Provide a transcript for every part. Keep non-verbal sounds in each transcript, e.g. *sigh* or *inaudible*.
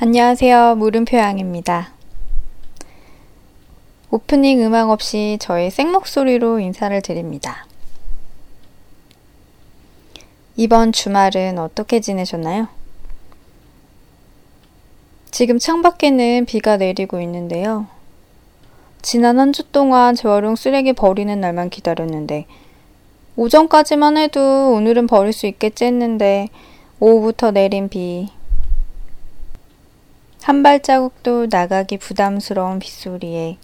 안녕하세요. 물음표양입니다. 오프닝 음악 없이 저의 생목소리로 인사를 드립니다. 이번 주말은 어떻게 지내셨나요? 지금 창밖에는 비가 내리고 있는데요. 지난 한 주 동안 재활용 쓰레기 버리는 날만 기다렸는데, 오전까지만 해도 오늘은 버릴 수 있겠지 했는데, 오후부터 내린 비, 한 발자국도 나가기 부담스러운 빗소리에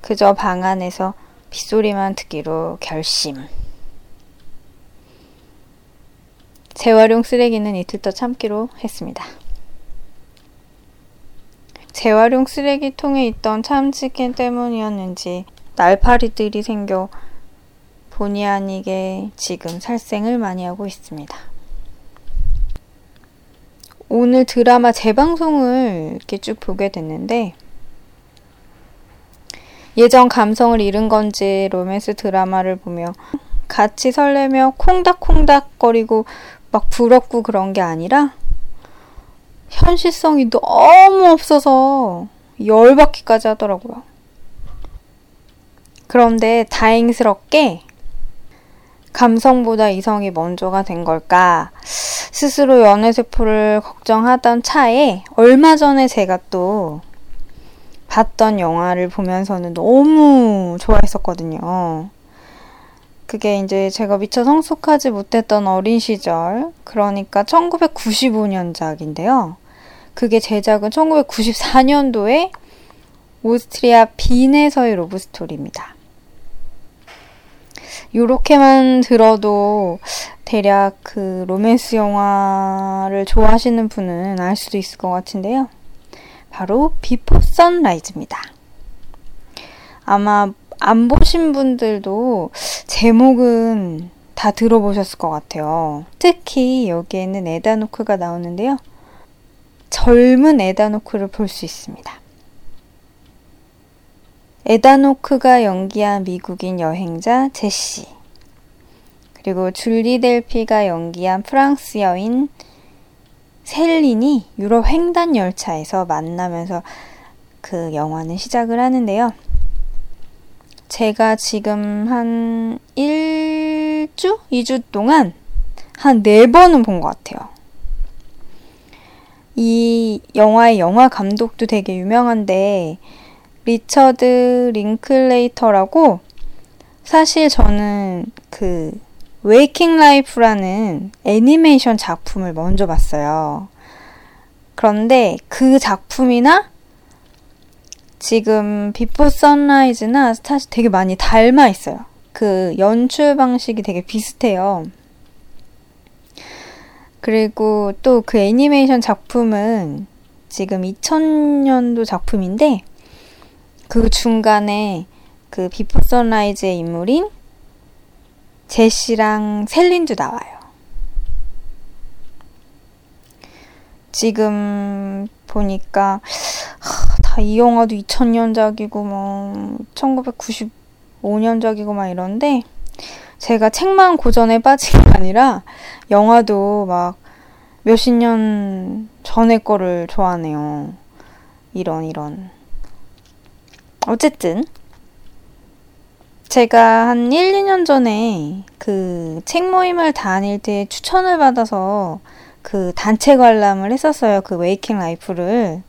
그저 방 안에서 빗소리만 듣기로 결심. 재활용 쓰레기는 이틀 더 참기로 했습니다. 재활용 쓰레기통에 있던 참치캔 때문이었는지 날파리들이 생겨 본의 아니게 지금 살생을 많이 하고 있습니다. 오늘 드라마 재방송을 이렇게 쭉 보게 됐는데 예전 감성을 잃은 건지 로맨스 드라마를 보며 같이 설레며 콩닥콩닥거리고 막 부럽고 그런 게 아니라 현실성이 너무 없어서 열받기까지 하더라고요. 그런데 다행스럽게 감성보다 이성이 먼저가 된 걸까? 스스로 연애세포를 걱정하던 차에 얼마 전에 제가 또 봤던 영화를 보면서는 너무 좋아했었거든요. 그게 이제 제가 미처 성숙하지 못했던 어린 시절, 그러니까 1995년작인데요. 그게 제작은 1994년도에 오스트리아 빈에서의 러브스토리입니다. 요렇게만 들어도 대략 그 로맨스 영화를 좋아하시는 분은 알 수도 있을 것 같은데요. 바로 비포 선라이즈입니다. 아마 안 보신 분들도 제목은 다 들어보셨을 것 같아요. 특히 여기에는 에단 호크가 나오는데요. 젊은 에다노크를 볼 수 있습니다. 에다노크가 연기한 미국인 여행자 제시 그리고 줄리 델피가 연기한 프랑스 여인 셀린이 유럽 횡단 열차에서 만나면서 그 영화는 시작을 하는데요. 제가 지금 한 1주? 2주 동안 한 4번은 본 것 같아요. 이 영화의 영화 감독도 되게 유명한데 리처드 링클레이터라고 사실 저는 그 웨이킹 라이프라는 애니메이션 작품을 먼저 봤어요. 그런데 그 작품이나 지금 비포 선라이즈나 사실 되게 많이 닮아 있어요. 그 연출 방식이 되게 비슷해요. 그리고 또 그 애니메이션 작품은 지금 2000년도 작품인데 그 중간에 그 비포 선라이즈의 인물인 제시랑 셀린도 나와요. 지금 보니까 다 이 영화도 2000년작이고 뭐 1995년작이고 막 이런데 제가 책만 고전에 빠진 게 아니라 영화도 막 몇십 년 전의 거를 좋아하네요. 이런 이런 어쨌든 제가 한 1, 2년 전에 그 책 모임을 다닐 때 추천을 받아서 그 단체 관람을 했었어요. 그 웨이킹 라이프를.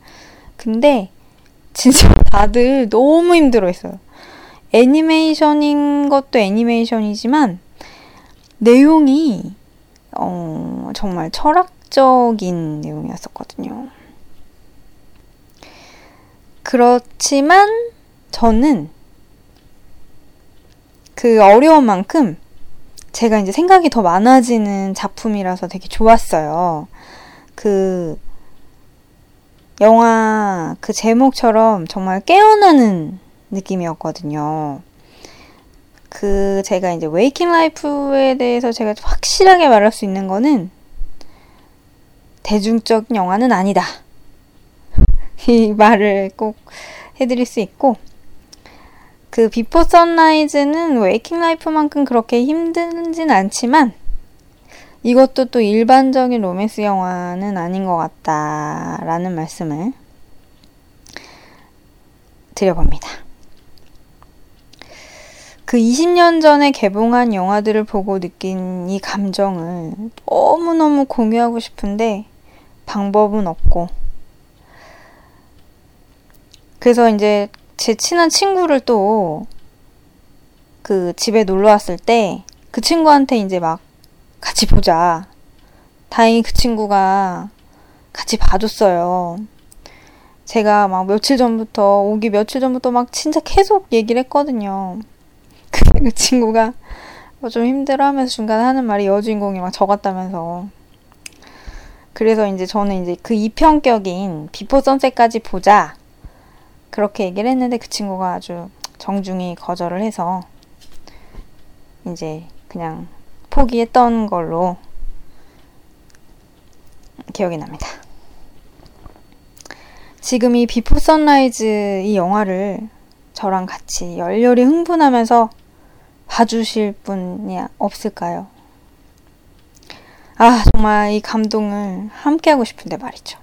근데 진짜 *laughs* 다들 너무 힘들어 했어요. 애니메이션인 것도 애니메이션이지만 내용이 어, 정말 철학적인 내용이었었거든요. 그렇지만 저는 그 어려운 만큼 제가 이제 생각이 더 많아지는 작품이라서 되게 좋았어요. 그 영화 그 제목처럼 정말 깨어나는 느낌이었거든요. 그 제가 이제 웨이킹 라이프에 대해서 제가 확실하게 말할 수 있는 거는 대중적인 영화는 아니다. *laughs* 이 말을 꼭 해드릴 수 있고 그 비포 선라이즈는 웨이킹 라이프만큼 그렇게 힘든진 않지만 이것도 또 일반적인 로맨스 영화는 아닌 것 같다라는 말씀을 드려봅니다. 그 20년 전에 개봉한 영화들을 보고 느낀 이 감정을 너무너무 공유하고 싶은데 방법은 없고 그래서 이제 제 친한 친구를 또 그 집에 놀러 왔을 때 그 친구한테 이제 막 같이 보자. 다행히 그 친구가 같이 봐줬어요. 제가 막 며칠 전부터, 오기 며칠 전부터 막 진짜 계속 얘기를 했거든요. *laughs* 그 친구가 좀 힘들어 하면서 중간에 하는 말이 여주인공이 막 적었다면서. 그래서 이제 저는 이제 그 2편격인 비포 선셋까지 보자. 그렇게 얘기를 했는데 그 친구가 아주 정중히 거절을 해서 이제 그냥 포기했던 걸로 기억이 납니다. 지금 이 비포 선라이즈 이 영화를 저랑 같이 열렬히 흥분하면서 봐주실 분이 없을까요? 아, 정말 이 감동을 함께하고 싶은데 말이죠.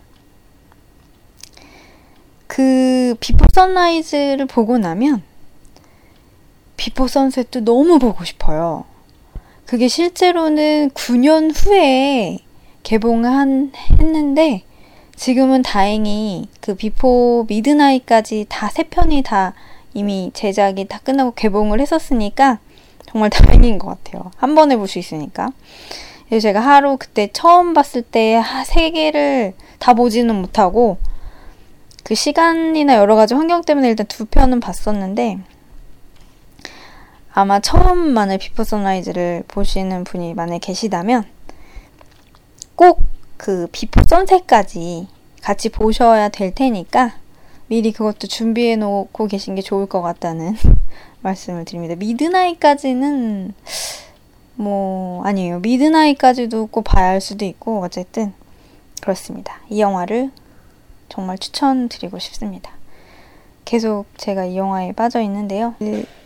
그 비포 선라이즈를 보고 나면 비포 선셋도 너무 보고 싶어요. 그게 실제로는 9년 후에 개봉을 했는데 지금은 다행히 그 비포 미드나잇까지 다 세 편이 다 이미 제작이 다 끝나고 개봉을 했었으니까 정말 다행인 것 같아요. 한 번에 볼 수 있으니까. 그래서 제가 하루 그때 처음 봤을 때 세 개를 다 보지는 못하고 그 시간이나 여러 가지 환경 때문에 일단 두 편은 봤었는데 아마 처음 만약에 비포 선라이즈를 보시는 분이 만약 계시다면 꼭 그 비포 선셋까지 같이 보셔야 될 테니까 미리 그것도 준비해 놓고 계신 게 좋을 것 같다는 *laughs* 말씀을 드립니다. 미드나잇까지는 뭐 아니에요. 미드나잇까지도 꼭 봐야 할 수도 있고 어쨌든 그렇습니다. 이 영화를 정말 추천드리고 싶습니다. 계속 제가 이 영화에 빠져 있는데요.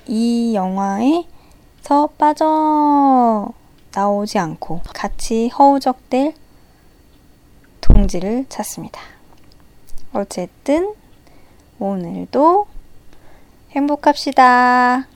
이 영화에서 빠져 나오지 않고 같이 허우적될 동지를 찾습니다. 어쨌든 오늘도 행복합시다.